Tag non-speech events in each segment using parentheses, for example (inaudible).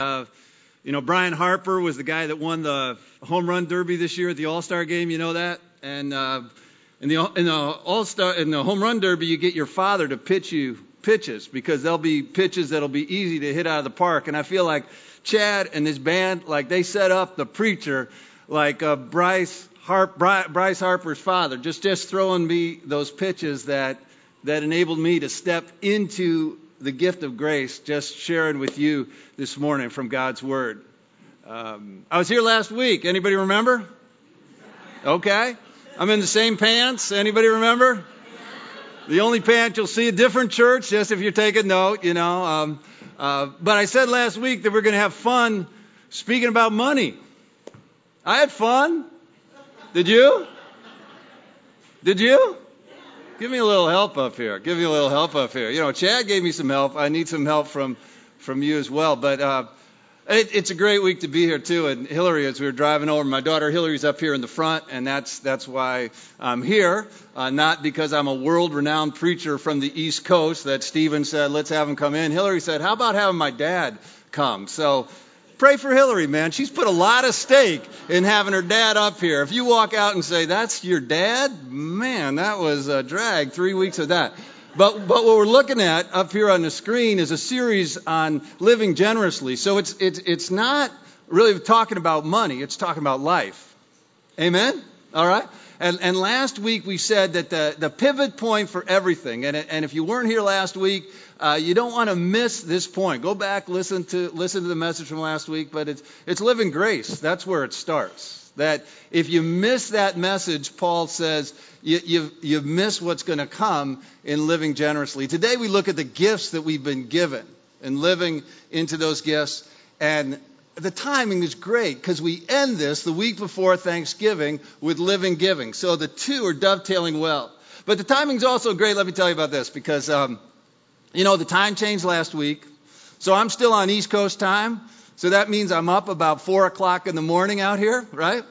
Uh, you know, Brian Harper was the guy that won the home run derby this year at the All Star game. You know that? And uh, in the in the All Star in the home run derby, you get your father to pitch you pitches because there'll be pitches that'll be easy to hit out of the park. And I feel like Chad and his band, like they set up the preacher, like uh, Bryce Harp, Bryce Harper's father, just just throwing me those pitches that that enabled me to step into the gift of grace, just sharing with you this morning from God's Word. Um, I was here last week. Anybody remember? Okay. I'm in the same pants. Anybody remember? The only pants you'll see a different church, just if you're taking note, you know. Um, uh, but I said last week that we're going to have fun speaking about money. I had fun. Did you? Did you? Give me a little help up here. Give me a little help up here. You know, Chad gave me some help. I need some help from from you as well. But uh, it, it's a great week to be here too. And Hillary, as we were driving over, my daughter Hillary's up here in the front, and that's that's why I'm here. Uh, not because I'm a world-renowned preacher from the East Coast that Stephen said, let's have him come in. Hillary said, how about having my dad come? So Pray for Hillary, man. She's put a lot of stake in having her dad up here. If you walk out and say, that's your dad, man, that was a drag, three weeks of that. But, but what we're looking at up here on the screen is a series on living generously. So it's, it's, it's not really talking about money, it's talking about life. Amen? All right? And, and last week we said that the, the pivot point for everything, and, and if you weren't here last week, uh, you don't want to miss this point. Go back, listen to listen to the message from last week. But it's it's living grace. That's where it starts. That if you miss that message, Paul says you you, you miss what's going to come in living generously. Today we look at the gifts that we've been given and living into those gifts. And the timing is great because we end this the week before Thanksgiving with living giving. So the two are dovetailing well. But the timing's also great. Let me tell you about this because. Um, you know, the time changed last week, so I'm still on East Coast time. So that means I'm up about 4 o'clock in the morning out here, right?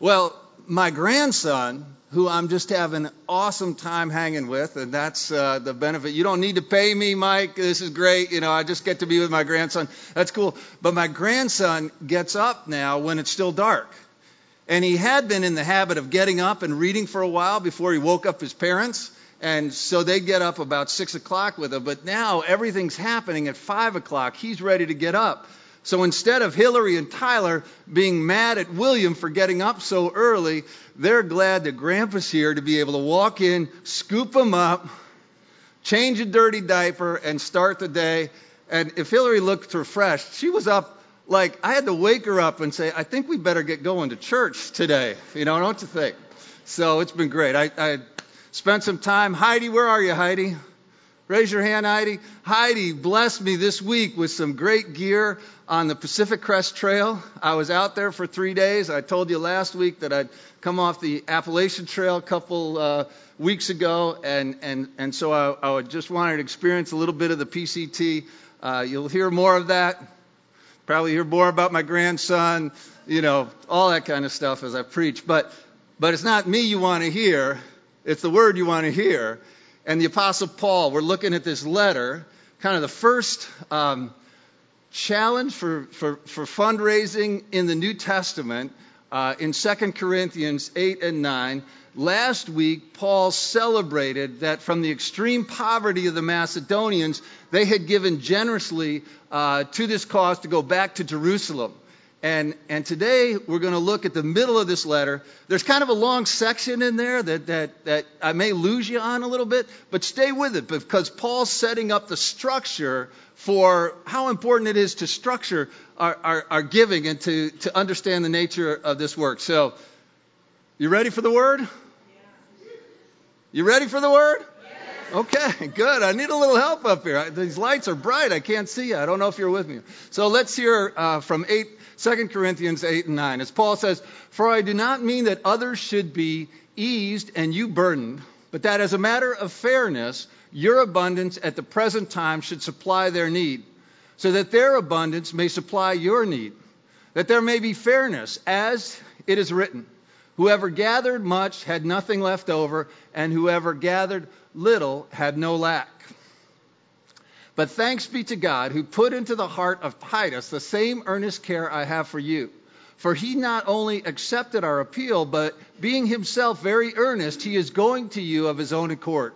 Well, my grandson, who I'm just having an awesome time hanging with, and that's uh, the benefit. You don't need to pay me, Mike. This is great. You know, I just get to be with my grandson. That's cool. But my grandson gets up now when it's still dark. And he had been in the habit of getting up and reading for a while before he woke up his parents. And so they get up about six o'clock with him. But now everything's happening at five o'clock. He's ready to get up. So instead of Hillary and Tyler being mad at William for getting up so early, they're glad that Grandpa's here to be able to walk in, scoop him up, change a dirty diaper, and start the day. And if Hillary looked refreshed, she was up like I had to wake her up and say, I think we better get going to church today. You know, don't you think? So it's been great. I, I Spent some time. Heidi, where are you, Heidi? Raise your hand, Heidi. Heidi blessed me this week with some great gear on the Pacific Crest Trail. I was out there for three days. I told you last week that I'd come off the Appalachian Trail a couple uh, weeks ago, and, and, and so I, I just wanted to experience a little bit of the PCT. Uh, you'll hear more of that. Probably hear more about my grandson, you know, all that kind of stuff as I preach. But, but it's not me you want to hear. It's the word you want to hear. And the Apostle Paul, we're looking at this letter, kind of the first um, challenge for, for, for, fundraising in the New Testament uh, in 2 Corinthians 8 and 9. Last week, Paul celebrated that from the extreme poverty of the Macedonians, they had given generously uh, to this cause to go back to Jerusalem. And, and today we're going to look at the middle of this letter. There's kind of a long section in there that, that, that I may lose you on a little bit, but stay with it because Paul's setting up the structure for how important it is to structure our, our, our giving and to, to understand the nature of this work. So, you ready for the word? You ready for the word? Okay, good. I need a little help up here. These lights are bright. I can't see you. I don't know if you're with me. So let's hear uh, from 8 2 Corinthians 8 and 9. As Paul says, For I do not mean that others should be eased and you burdened, but that as a matter of fairness, your abundance at the present time should supply their need, so that their abundance may supply your need, that there may be fairness, as it is written. Whoever gathered much had nothing left over, and whoever gathered little had no lack. But thanks be to God who put into the heart of Titus the same earnest care I have for you. For he not only accepted our appeal, but being himself very earnest, he is going to you of his own accord.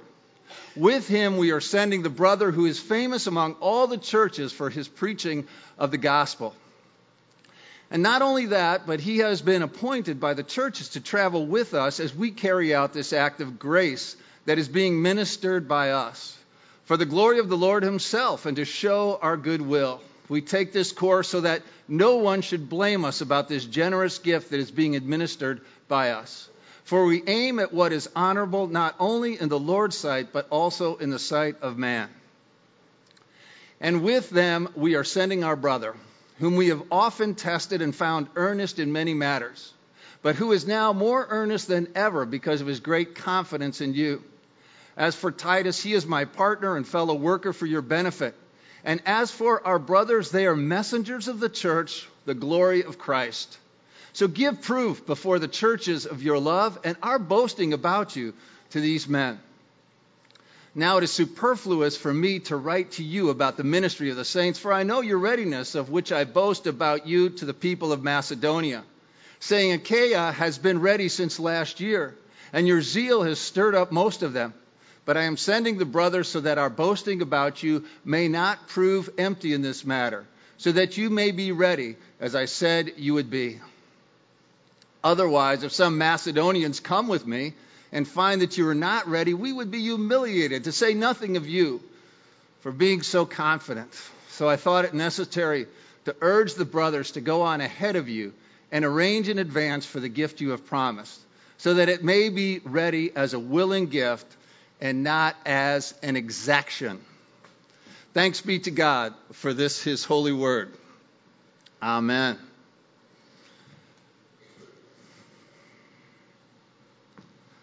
With him, we are sending the brother who is famous among all the churches for his preaching of the gospel. And not only that, but he has been appointed by the churches to travel with us as we carry out this act of grace that is being ministered by us for the glory of the Lord himself and to show our goodwill. We take this course so that no one should blame us about this generous gift that is being administered by us. For we aim at what is honorable not only in the Lord's sight, but also in the sight of man. And with them we are sending our brother, whom we have often tested and found earnest in many matters, but who is now more earnest than ever because of his great confidence in you. As for Titus, he is my partner and fellow worker for your benefit. And as for our brothers, they are messengers of the church, the glory of Christ. So give proof before the churches of your love and our boasting about you to these men. Now it is superfluous for me to write to you about the ministry of the saints, for I know your readiness, of which I boast about you to the people of Macedonia, saying Achaia has been ready since last year, and your zeal has stirred up most of them. But I am sending the brothers so that our boasting about you may not prove empty in this matter, so that you may be ready, as I said you would be. Otherwise, if some Macedonians come with me and find that you are not ready, we would be humiliated, to say nothing of you, for being so confident. So I thought it necessary to urge the brothers to go on ahead of you and arrange in advance for the gift you have promised, so that it may be ready as a willing gift and not as an exaction. Thanks be to God for this, his holy word. Amen.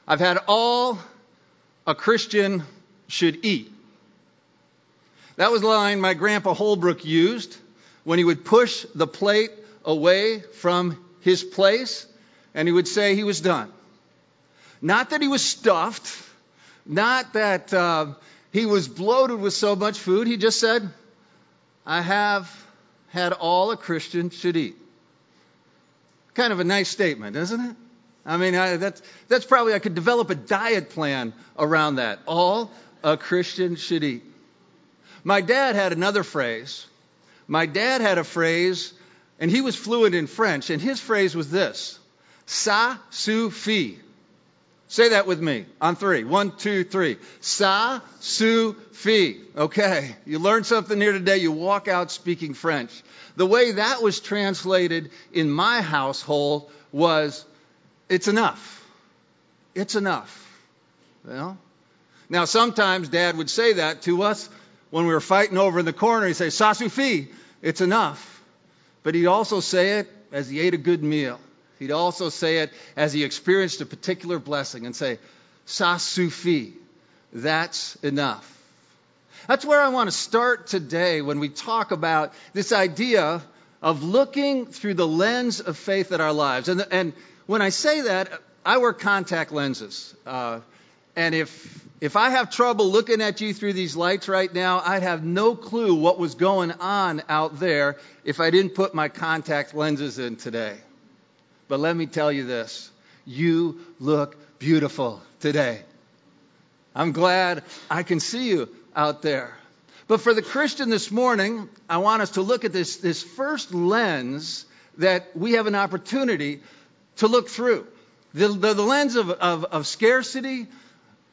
I've had all a Christian should eat. That was the line my grandpa Holbrook used when he would push the plate away from his place and he would say he was done. Not that he was stuffed, not that uh, he was bloated with so much food. He just said, I have had all a Christian should eat. Kind of a nice statement, isn't it? I mean, I, that's, that's probably, I could develop a diet plan around that. All a Christian should eat. My dad had another phrase. My dad had a phrase, and he was fluent in French, and his phrase was this Ça suffit. Say that with me on three. One, two, three. Sa, su, fi. Okay. You learned something here today. You walk out speaking French. The way that was translated in my household was, it's enough. It's enough. Well, now sometimes dad would say that to us when we were fighting over in the corner. He'd say, sa suffit. It's enough. But he'd also say it as he ate a good meal. He'd also say it as he experienced a particular blessing and say, Ça suffit. That's enough. That's where I want to start today when we talk about this idea of looking through the lens of faith at our lives. And, and when I say that, I wear contact lenses. Uh, and if, if I have trouble looking at you through these lights right now, I'd have no clue what was going on out there if I didn't put my contact lenses in today. But let me tell you this you look beautiful today. I'm glad I can see you out there. But for the Christian this morning, I want us to look at this, this first lens that we have an opportunity to look through the, the, the lens of, of, of scarcity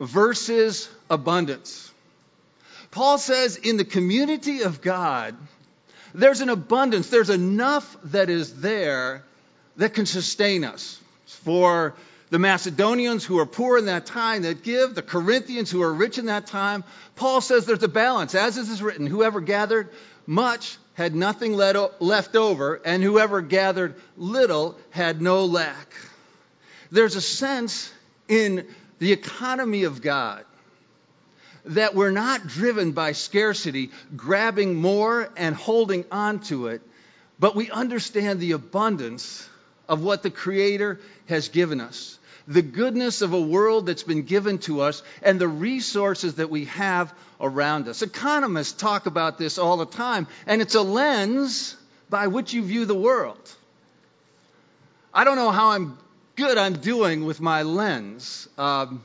versus abundance. Paul says in the community of God, there's an abundance, there's enough that is there that can sustain us. For the Macedonians who are poor in that time that give, the Corinthians who are rich in that time, Paul says there's a balance. As is written, whoever gathered much had nothing left over, and whoever gathered little had no lack. There's a sense in the economy of God that we're not driven by scarcity, grabbing more and holding on to it, but we understand the abundance of what the Creator has given us. The goodness of a world that's been given to us and the resources that we have around us. Economists talk about this all the time, and it's a lens by which you view the world. I don't know how I'm good I'm doing with my lens. Um,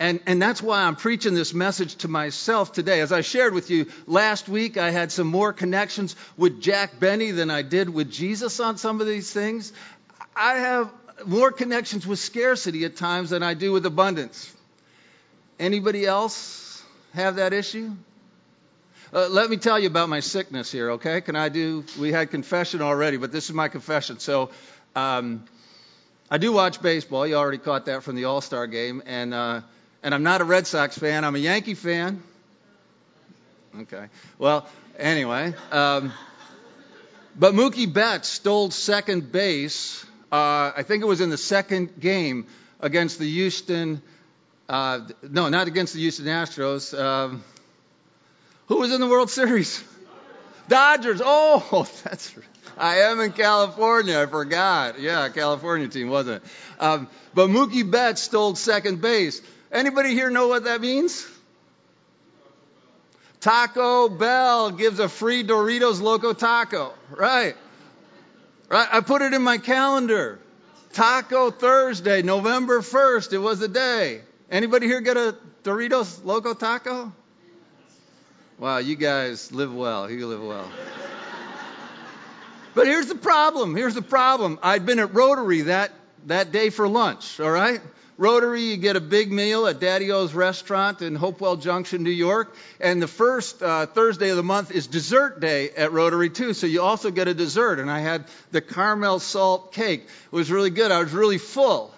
and, and that's why I'm preaching this message to myself today. As I shared with you last week, I had some more connections with Jack Benny than I did with Jesus on some of these things. I have more connections with scarcity at times than I do with abundance. Anybody else have that issue? Uh, let me tell you about my sickness here, okay? Can I do? We had confession already, but this is my confession. So, um, I do watch baseball. You already caught that from the All Star game, and uh, and I'm not a Red Sox fan. I'm a Yankee fan. Okay. Well, anyway, um, but Mookie Betts stole second base. Uh, I think it was in the second game against the Houston. Uh, no, not against the Houston Astros. Um, who was in the World Series? Dodgers. Oh, (laughs) that's. I am in California. I forgot. Yeah, California team wasn't it? Um, but Mookie Betts stole second base. Anybody here know what that means? Taco Bell gives a free Doritos Loco Taco. Right. Right. I put it in my calendar. Taco Thursday, November 1st. It was the day. Anybody here get a Doritos Loco Taco? Wow, you guys live well. You live well. but here's the problem. Here's the problem. I'd been at Rotary that, that day for lunch, all right? Rotary, you get a big meal at Daddy O's restaurant in Hopewell Junction, New York. And the first uh, Thursday of the month is dessert day at Rotary, too. So you also get a dessert. And I had the caramel salt cake. It was really good. I was really full.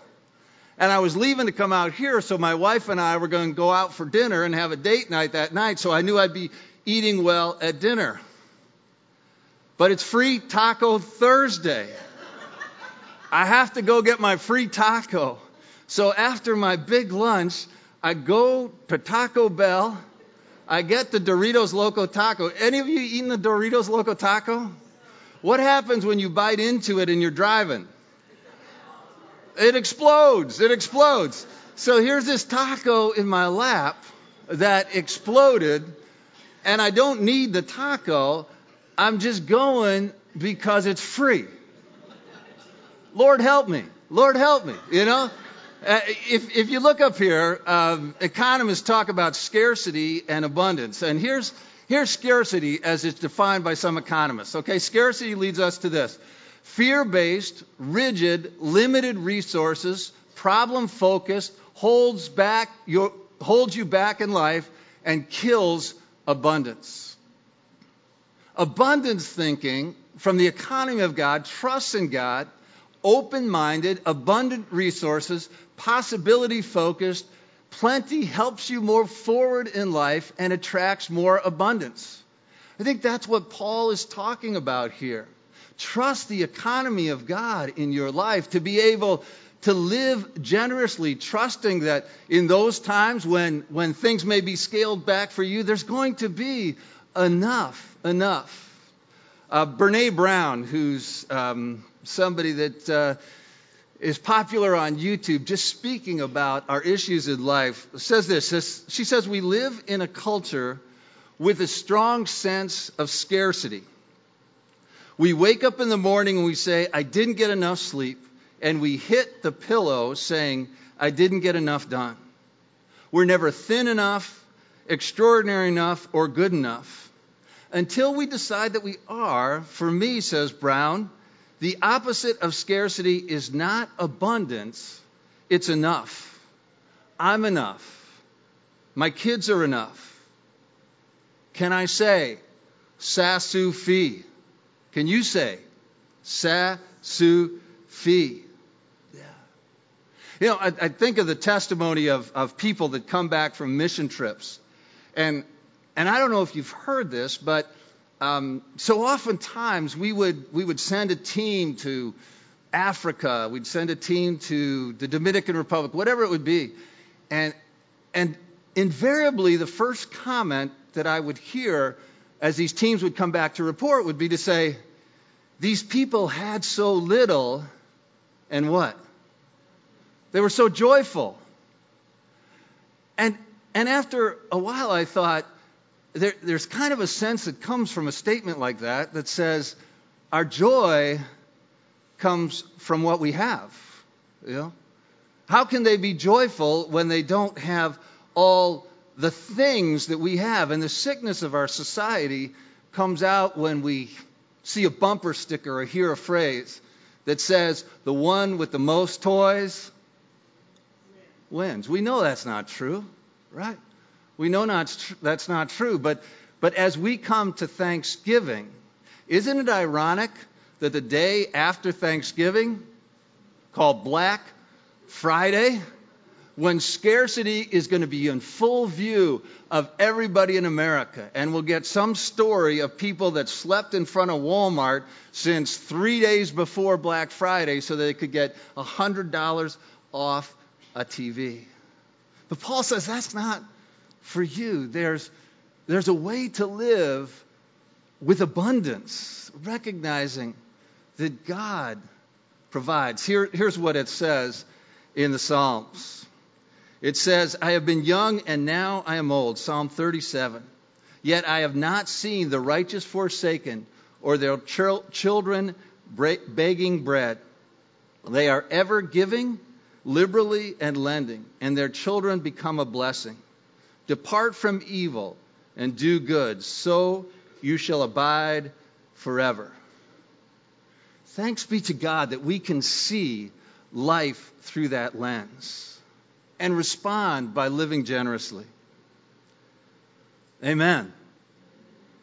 And I was leaving to come out here, so my wife and I were going to go out for dinner and have a date night that night. So I knew I'd be eating well at dinner. But it's free Taco Thursday. I have to go get my free taco. So after my big lunch, I go to Taco Bell. I get the Doritos Loco Taco. Any of you eating the Doritos Loco Taco? What happens when you bite into it and you're driving? It explodes. It explodes. So here's this taco in my lap that exploded, and I don't need the taco. I'm just going because it's free. Lord help me. Lord help me. You know? Uh, if, if you look up here, um, economists talk about scarcity and abundance. And here's, here's scarcity as it's defined by some economists. Okay, scarcity leads us to this fear based, rigid, limited resources, problem focused, holds, back your, holds you back in life, and kills abundance. Abundance thinking from the economy of God, trusts in God, open minded, abundant resources, possibility focused, plenty helps you move forward in life and attracts more abundance. I think that's what Paul is talking about here. Trust the economy of God in your life to be able to live generously, trusting that in those times when, when things may be scaled back for you, there's going to be enough, enough. Uh, Brene Brown, who's um, somebody that uh, is popular on YouTube, just speaking about our issues in life, says this. Says, she says, We live in a culture with a strong sense of scarcity. We wake up in the morning and we say, I didn't get enough sleep, and we hit the pillow saying, I didn't get enough done. We're never thin enough, extraordinary enough, or good enough. Until we decide that we are, for me, says Brown, the opposite of scarcity is not abundance, it's enough. I'm enough. My kids are enough. Can I say, Sasu Fi? Can you say, Sasu Fi? Yeah. You know, I, I, think of the testimony of, of people that come back from mission trips. And, and I don't know if you've heard this, but um, so oftentimes we would we would send a team to Africa, we'd send a team to the Dominican Republic, whatever it would be, and and invariably the first comment that I would hear as these teams would come back to report would be to say, these people had so little, and what? They were so joyful. And, and after a while, I thought, there, there's kind of a sense that comes from a statement like that that says, our joy comes from what we have. You know? How can they be joyful when they don't have all the things that we have? And the sickness of our society comes out when we see a bumper sticker or hear a phrase that says, the one with the most toys wins. We know that's not true, right? We know not that's not true. But, but as we come to Thanksgiving, isn't it ironic that the day after Thanksgiving, called Black Friday, when scarcity is going to be in full view of everybody in America, and we'll get some story of people that slept in front of Walmart since three days before Black Friday so they could get $100 off a TV. But Paul says that's not for you. There's, there's a way to live with abundance, recognizing that God provides. Here, here's what it says in the Psalms it says, I have been young and now I am old. Psalm 37. Yet I have not seen the righteous forsaken or their ch- children begging bread. They are ever giving liberally and lending, and their children become a blessing. Depart from evil and do good, so you shall abide forever. Thanks be to God that we can see life through that lens and respond by living generously. Amen.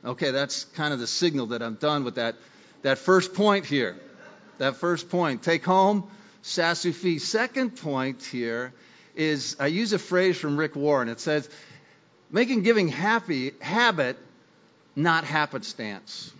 Okay, that's kind of the signal that I'm done with that, that first point here. That first point. Take home, Sasufi. Second point here is I use a phrase from Rick Warren. It says, making giving happy habit, not happenstance.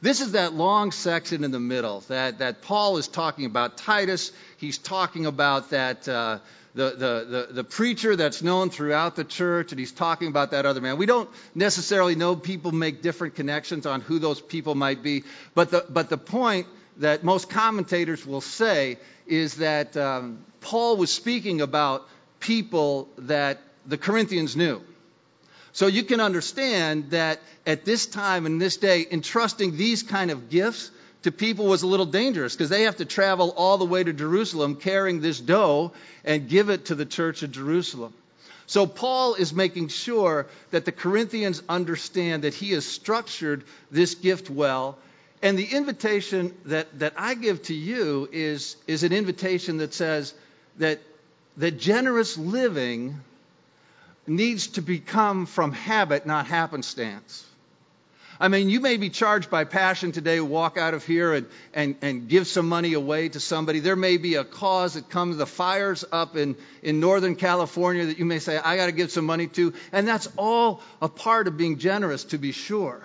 This is that long section in the middle that, that Paul is talking about. Titus, he's talking about that uh, the, the, the, the preacher that's known throughout the church, and he's talking about that other man. We don't necessarily know people make different connections on who those people might be, but the, but the point that most commentators will say is that um, Paul was speaking about people that the Corinthians knew. So you can understand that at this time and this day, entrusting these kind of gifts to people was a little dangerous because they have to travel all the way to Jerusalem carrying this dough and give it to the church of Jerusalem. So Paul is making sure that the Corinthians understand that he has structured this gift well. And the invitation that, that I give to you is, is an invitation that says that, that generous living needs to become from habit, not happenstance. I mean, you may be charged by passion today, walk out of here and, and, and give some money away to somebody. There may be a cause that comes, the fires up in, in Northern California that you may say, I got to give some money to. And that's all a part of being generous, to be sure.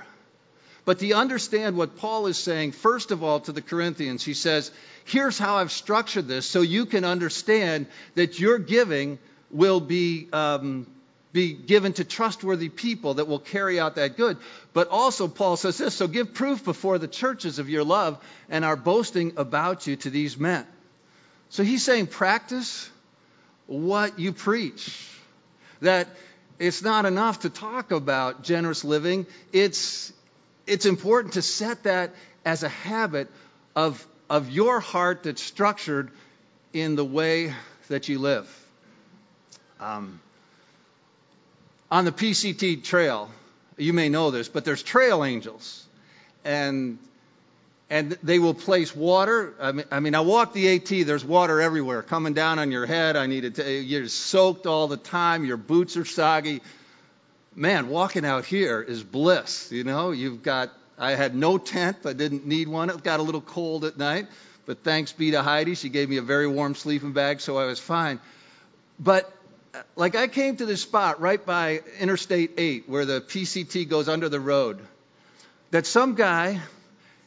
But to understand what Paul is saying, first of all, to the Corinthians, he says, Here's how I've structured this so you can understand that your giving will be um, be given to trustworthy people that will carry out that good. But also, Paul says this so give proof before the churches of your love and our boasting about you to these men. So he's saying, practice what you preach. That it's not enough to talk about generous living, it's, it's important to set that as a habit of, of your heart that's structured in the way that you live. Um, on the PCT trail, you may know this, but there's trail angels. And and they will place water. I mean, I mean, I walk the AT. There's water everywhere, coming down on your head. I needed to. You're soaked all the time. Your boots are soggy. Man, walking out here is bliss. You know, you've got. I had no tent. I didn't need one. It got a little cold at night, but thanks be to Heidi, she gave me a very warm sleeping bag, so I was fine. But like I came to this spot right by Interstate 8 where the PCT goes under the road that some guy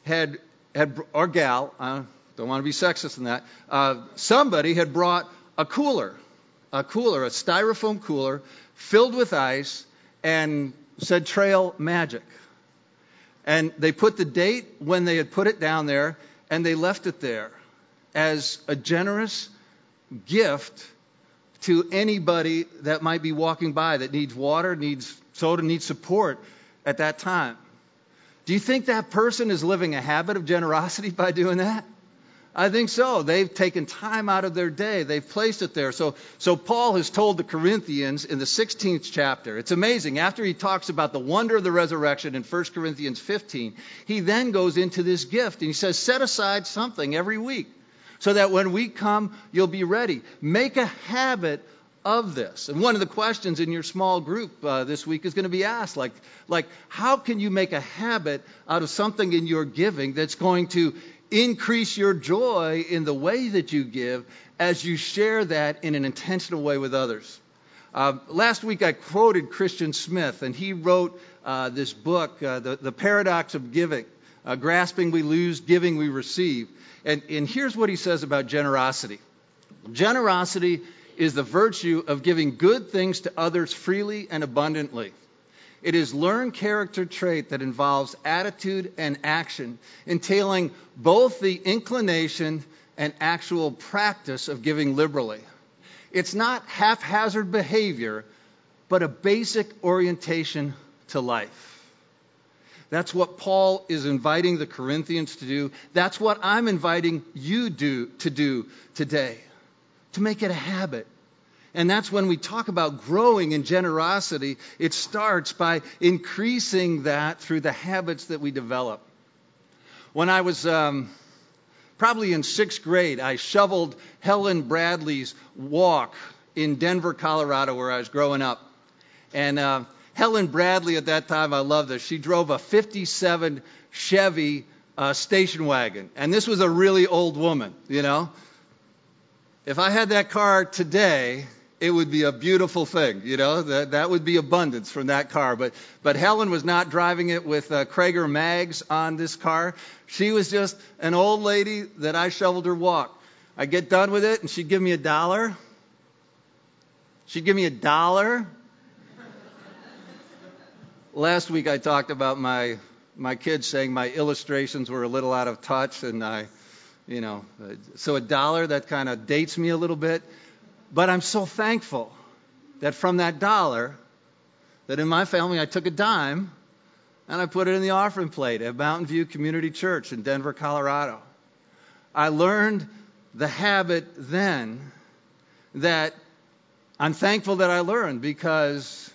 had, had or gal, I don't want to be sexist in that, uh, somebody had brought a cooler, a cooler, a styrofoam cooler filled with ice and said trail magic. And they put the date when they had put it down there and they left it there. as a generous gift to anybody that might be walking by that needs water, needs soda, needs support at that time. Do you think that person is living a habit of generosity by doing that? I think so. They've taken time out of their day. They've placed it there. So, so Paul has told the Corinthians in the 16th chapter. It's amazing. After he talks about the wonder of the resurrection in 1 Corinthians 15, he then goes into this gift and he says, set aside something every week so that when we come, you'll be ready. Make a habit of this. And one of the questions in your small group uh, this week is going to be asked, like, like, how can you make a habit out of something in your giving that's going to increase your joy in the way that you give as you share that in an intentional way with others. Uh, last week I quoted Christian Smith, and he wrote uh, this book, uh, the, the, Paradox of Giving uh, Grasping We Lose, Giving We Receive. And, and here's what he says about generosity generosity is the virtue of giving good things to others freely and abundantly. It is learned character trait that involves attitude and action, entailing both the inclination and actual practice of giving liberally. It's not haphazard behavior, but a basic orientation to life. That's what Paul is inviting the Corinthians to do. That's what I'm inviting you do, to do today, to make it a habit and that's when we talk about growing in generosity, it starts by increasing that through the habits that we develop. When I was um, probably in sixth grade, I shoveled Helen Bradley's walk in Denver, Colorado, where I was growing up. And uh, Helen Bradley at that time, I loved her. She drove a 57 Chevy uh, station wagon. And this was a really old woman, you know. If I had that car today, it would be a beautiful thing, you know, that, that would be abundance from that car. But, but Helen was not driving it with uh, Cragar mags on this car. She was just an old lady that I shoveled her walk. I get done with it and she'd give me a dollar. She'd give me a dollar. Last week I talked about my, my kids saying my illustrations were a little out of touch and I, you know, so a dollar that kind of dates me a little bit. But I'm so thankful that from that dollar, that in my family I took a dime and I put it in the offering plate at Mountain View Community Church in Denver, Colorado. I learned the habit then that I'm thankful that I learned because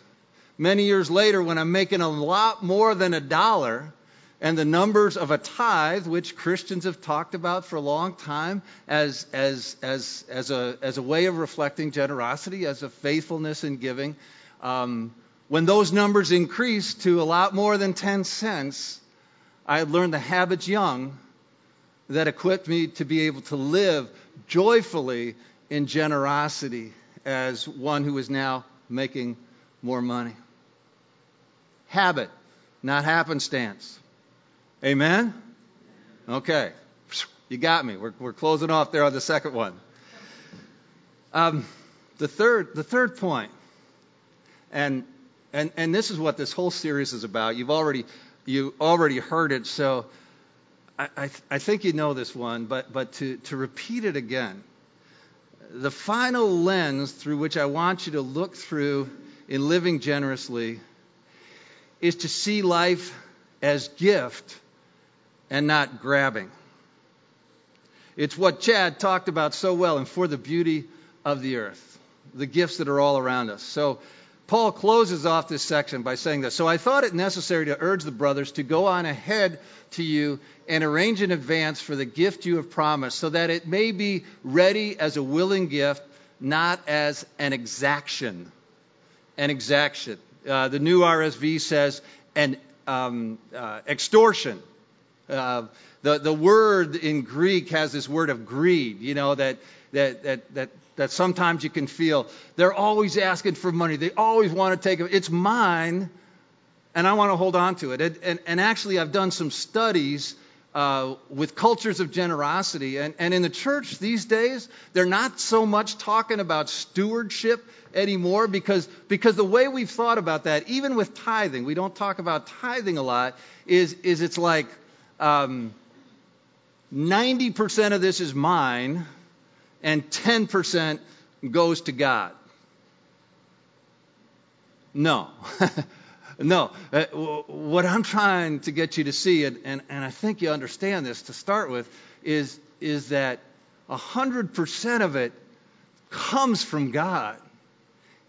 many years later, when I'm making a lot more than a dollar, and the numbers of a tithe, which Christians have talked about for a long time as, as, as, as, a, as a way of reflecting generosity, as a faithfulness in giving. Um, when those numbers increased to a lot more than 10 cents, I had learned the habits young that equipped me to be able to live joyfully in generosity as one who is now making more money. Habit, not happenstance. Amen? Okay. You got me. We're, we're closing off there on the second one. Um, the third, the third point, and, and, and this is what this whole series is about. You've already, you already heard it, so I, I, I think you know this one, but, but to, to repeat it again, the final lens through which I want you to look through in living generously is to see life as gift and not grabbing. It's what Chad talked about so well and for the beauty of the earth, the gifts that are all around us. So, Paul closes off this section by saying this. So I thought it necessary to urge the brothers to go on ahead to you and arrange in advance for the gift you have promised, so that it may be ready as a willing gift, not as an exaction. An exaction. Uh, the new RSV says an um, uh, extortion. Uh, the, the word in Greek has this word of greed, you know, that, that, that, that, that sometimes you can feel. They're always asking for money. They always want to take it. It's mine, and I want to hold on to it. And, and, and actually, I've done some studies uh, with cultures of generosity. And, and in the church these days, they're not so much talking about stewardship anymore because, because the way we've thought about that, even with tithing, we don't talk about tithing a lot, is, is it's like, um, 90% of this is mine and 10% goes to God. No. (laughs) no. Uh, what I'm trying to get you to see, and, and, and I think you understand this to start with, is, is that 100% of it comes from God.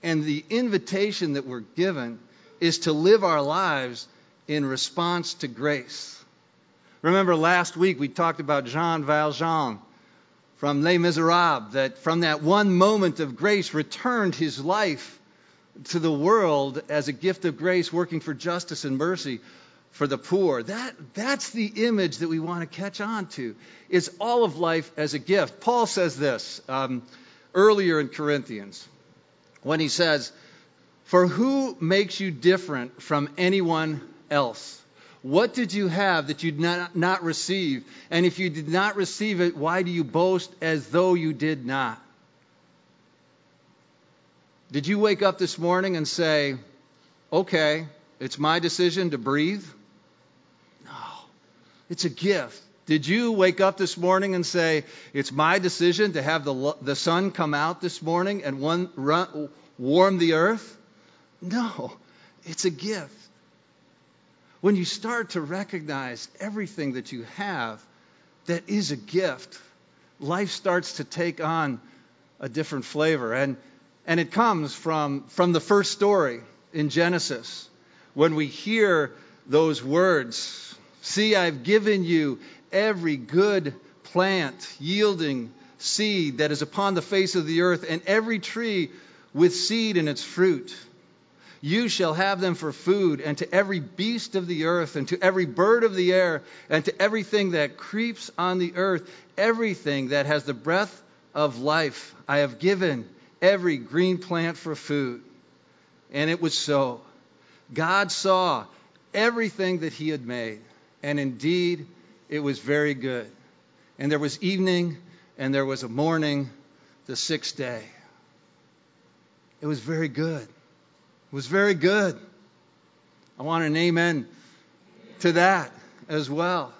And the invitation that we're given is to live our lives in response to grace. Remember last week we talked about Jean Valjean from Les Miserables, that from that one moment of grace returned his life to the world as a gift of grace, working for justice and mercy for the poor. That, that's the image that we want to catch on to. Is all of life as a gift. Paul says this um, earlier in Corinthians when he says, For who makes you different from anyone else? What did you have that you did not, not receive? And if you did not receive it, why do you boast as though you did not? Did you wake up this morning and say, okay, it's my decision to breathe? No, it's a gift. Did you wake up this morning and say, it's my decision to have the, the sun come out this morning and one, run, warm the earth? No, it's a gift. When you start to recognize everything that you have that is a gift, life starts to take on a different flavor. And and it comes from, from the first story in Genesis when we hear those words See, I've given you every good plant yielding seed that is upon the face of the earth, and every tree with seed in its fruit. You shall have them for food, and to every beast of the earth, and to every bird of the air, and to everything that creeps on the earth, everything that has the breath of life, I have given every green plant for food. And it was so. God saw everything that he had made, and indeed it was very good. And there was evening, and there was a morning, the sixth day. It was very good. It was very good. I want an amen to that as well.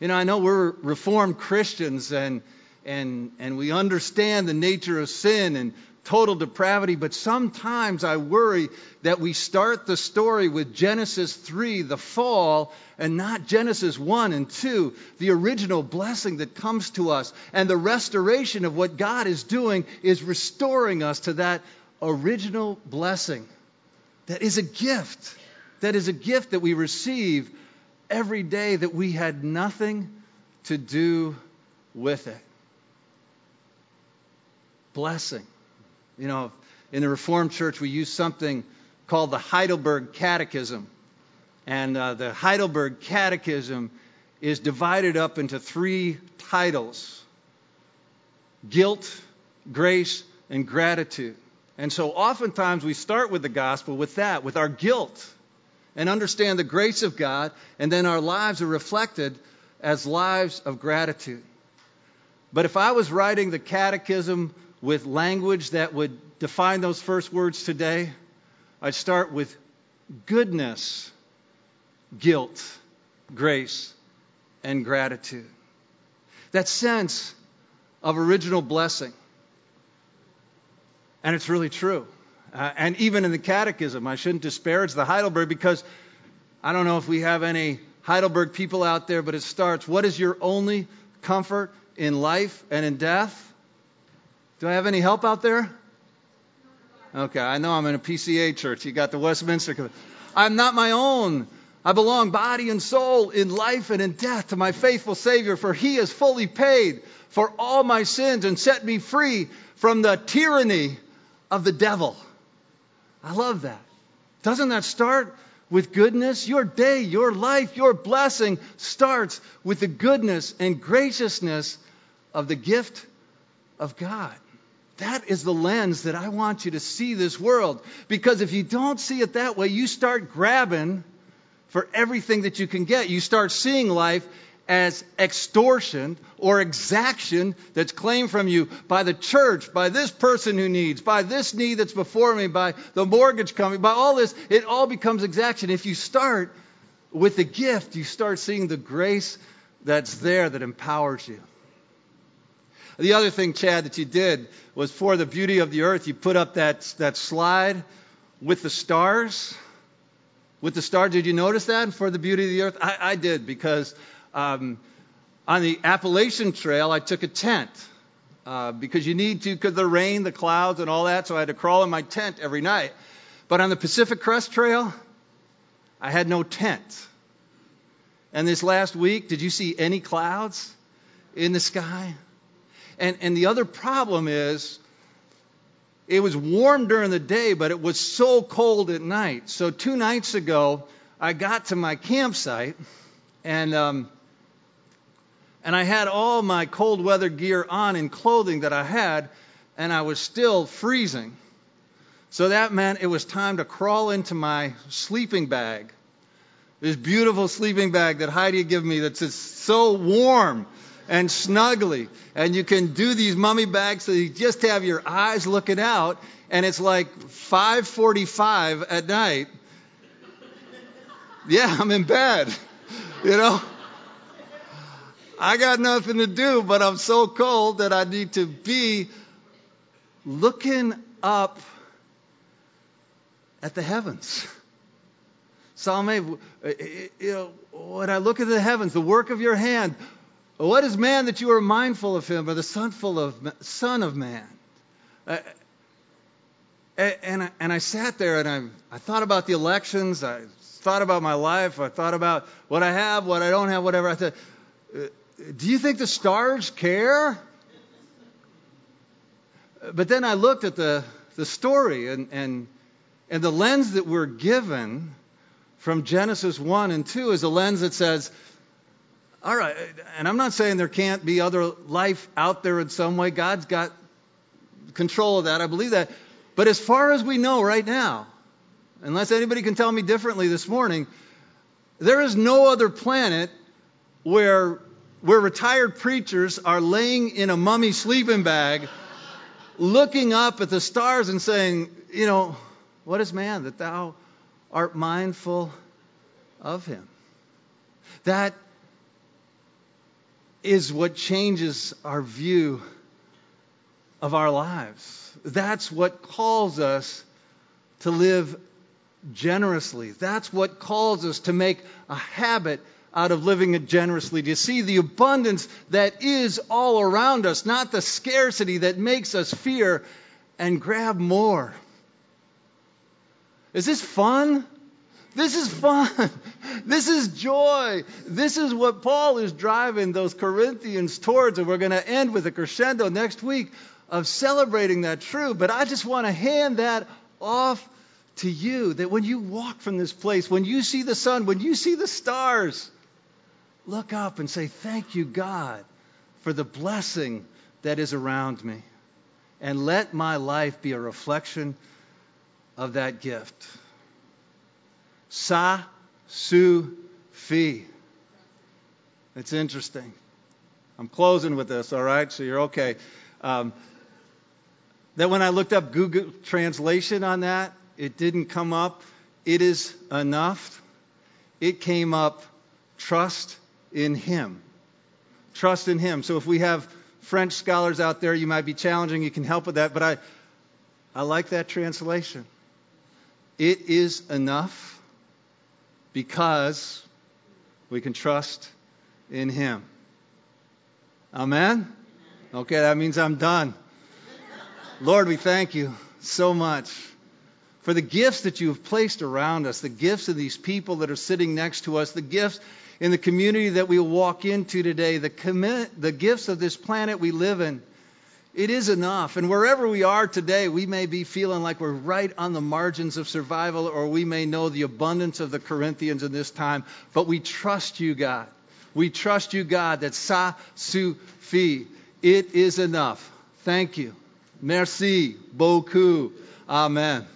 You know, I know we're Reformed Christians, and and, and we understand the nature of sin and total depravity, but sometimes I worry that we start the story with Genesis 3, the fall, and not Genesis 1 and 2, the original blessing that comes to us. And the restoration of what God is doing is restoring us to that original blessing that is a gift, that is a gift that we receive every day that we had nothing to do with it blessing. You know, in the Reformed Church, we use something called the Heidelberg Catechism. And uh, the Heidelberg Catechism is divided up into three titles guilt, grace, and gratitude. And so oftentimes we start with the gospel with that, with our guilt, and understand the grace of God, and then our lives are reflected as lives of gratitude. But if I was writing the catechism with language that would define those first words today, I'd start with goodness, guilt, grace, and gratitude. That sense of original blessing. And it's really true. Uh, and even in the Catechism, I shouldn't disparage the Heidelberg because I don't know if we have any Heidelberg people out there, but it starts What is your only comfort in life and in death? Do I have any help out there? Okay, I know I'm in a PCA church. You got the Westminster. I'm not my own. I belong body and soul in life and in death to my faithful Savior, for He has fully paid for all my sins and set me free from the tyranny of the devil. I love that. Doesn't that start with goodness? Your day, your life, your blessing starts with the goodness and graciousness of the gift of God. That is the lens that I want you to see this world. Because if you don't see it that way, you start grabbing for everything that you can get. You start seeing life as extortion or exaction that's claimed from you by the church, by this person who needs, by this need that's before me, by the mortgage company, by all this. It all becomes exaction. If you start with the gift, you start seeing the grace that's there that empowers you. The other thing, Chad, that you did was for the beauty of the earth, you put up that, that slide with the stars. With the stars, did you notice that for the beauty of the earth? I, I did because um, on the Appalachian Trail, I took a tent uh, because you need to, because the rain, the clouds, and all that. So I had to crawl in my tent every night. But on the Pacific Crest Trail, I had no tent. And this last week, did you see any clouds in the sky? And, and the other problem is, it was warm during the day, but it was so cold at night. So two nights ago, I got to my campsite, and um, and I had all my cold weather gear on and clothing that I had, and I was still freezing. So that meant it was time to crawl into my sleeping bag. This beautiful sleeping bag that Heidi gave me that's just so warm and snuggly. And you can do these mummy bags so you just have your eyes looking out, and it's like 5:45 at night. Yeah, I'm in bed. You know? I got nothing to do, but I'm so cold that I need to be looking up at the heavens. Psalm 8, uh, uh, you know, when I look at the heavens, the work of your hand, what is man that you are mindful of him, or the son, of, son of man? Uh, and, I, and I sat there and I, I thought about the elections. I thought about my life. I thought about what I have, what I don't have, whatever. I said, uh, do you think the stars care? But then I looked at the, the story and, and, and the lens that we're given from Genesis 1 and 2 is a lens that says, all right, and I'm not saying there can't be other life out there in some way. God's got control of that. I believe that. But as far as we know right now, unless anybody can tell me differently this morning, there is no other planet where where retired preachers are laying in a mummy sleeping bag, looking up at the stars and saying, you know, what is man that thou art mindful of him? That is what changes our view of our lives. That's what calls us to live generously. That's what calls us to make a habit out of living generously, to see the abundance that is all around us, not the scarcity that makes us fear and grab more. Is this fun? This is fun. (laughs) This is joy. This is what Paul is driving those Corinthians towards, and we're going to end with a crescendo next week of celebrating that truth. But I just want to hand that off to you that when you walk from this place, when you see the sun, when you see the stars, look up and say, Thank you, God, for the blessing that is around me. And let my life be a reflection of that gift. Sa su fi. It's interesting. I'm closing with this, all right? So you're okay. Um, that when I looked up Google translation on that, it didn't come up. It is enough. It came up trust in Him. Trust in Him. So if we have French scholars out there, you might be challenging, you can help with that, but I, I like that translation. It is enough because we can trust in Him. Amen? Okay, that means I'm done. Lord, we thank you so much for the gifts that you have placed around us, the gifts of these people that are sitting next to us, the gifts in the community that we walk into today, the, commi- the gifts of this planet we live in. It is enough. And wherever we are today, we may be feeling like we're right on the margins of survival, or we may know the abundance of the Corinthians in this time. But we trust you, God. We trust you, God, that sa su fi. It is enough. Thank you. Merci beaucoup. Amen.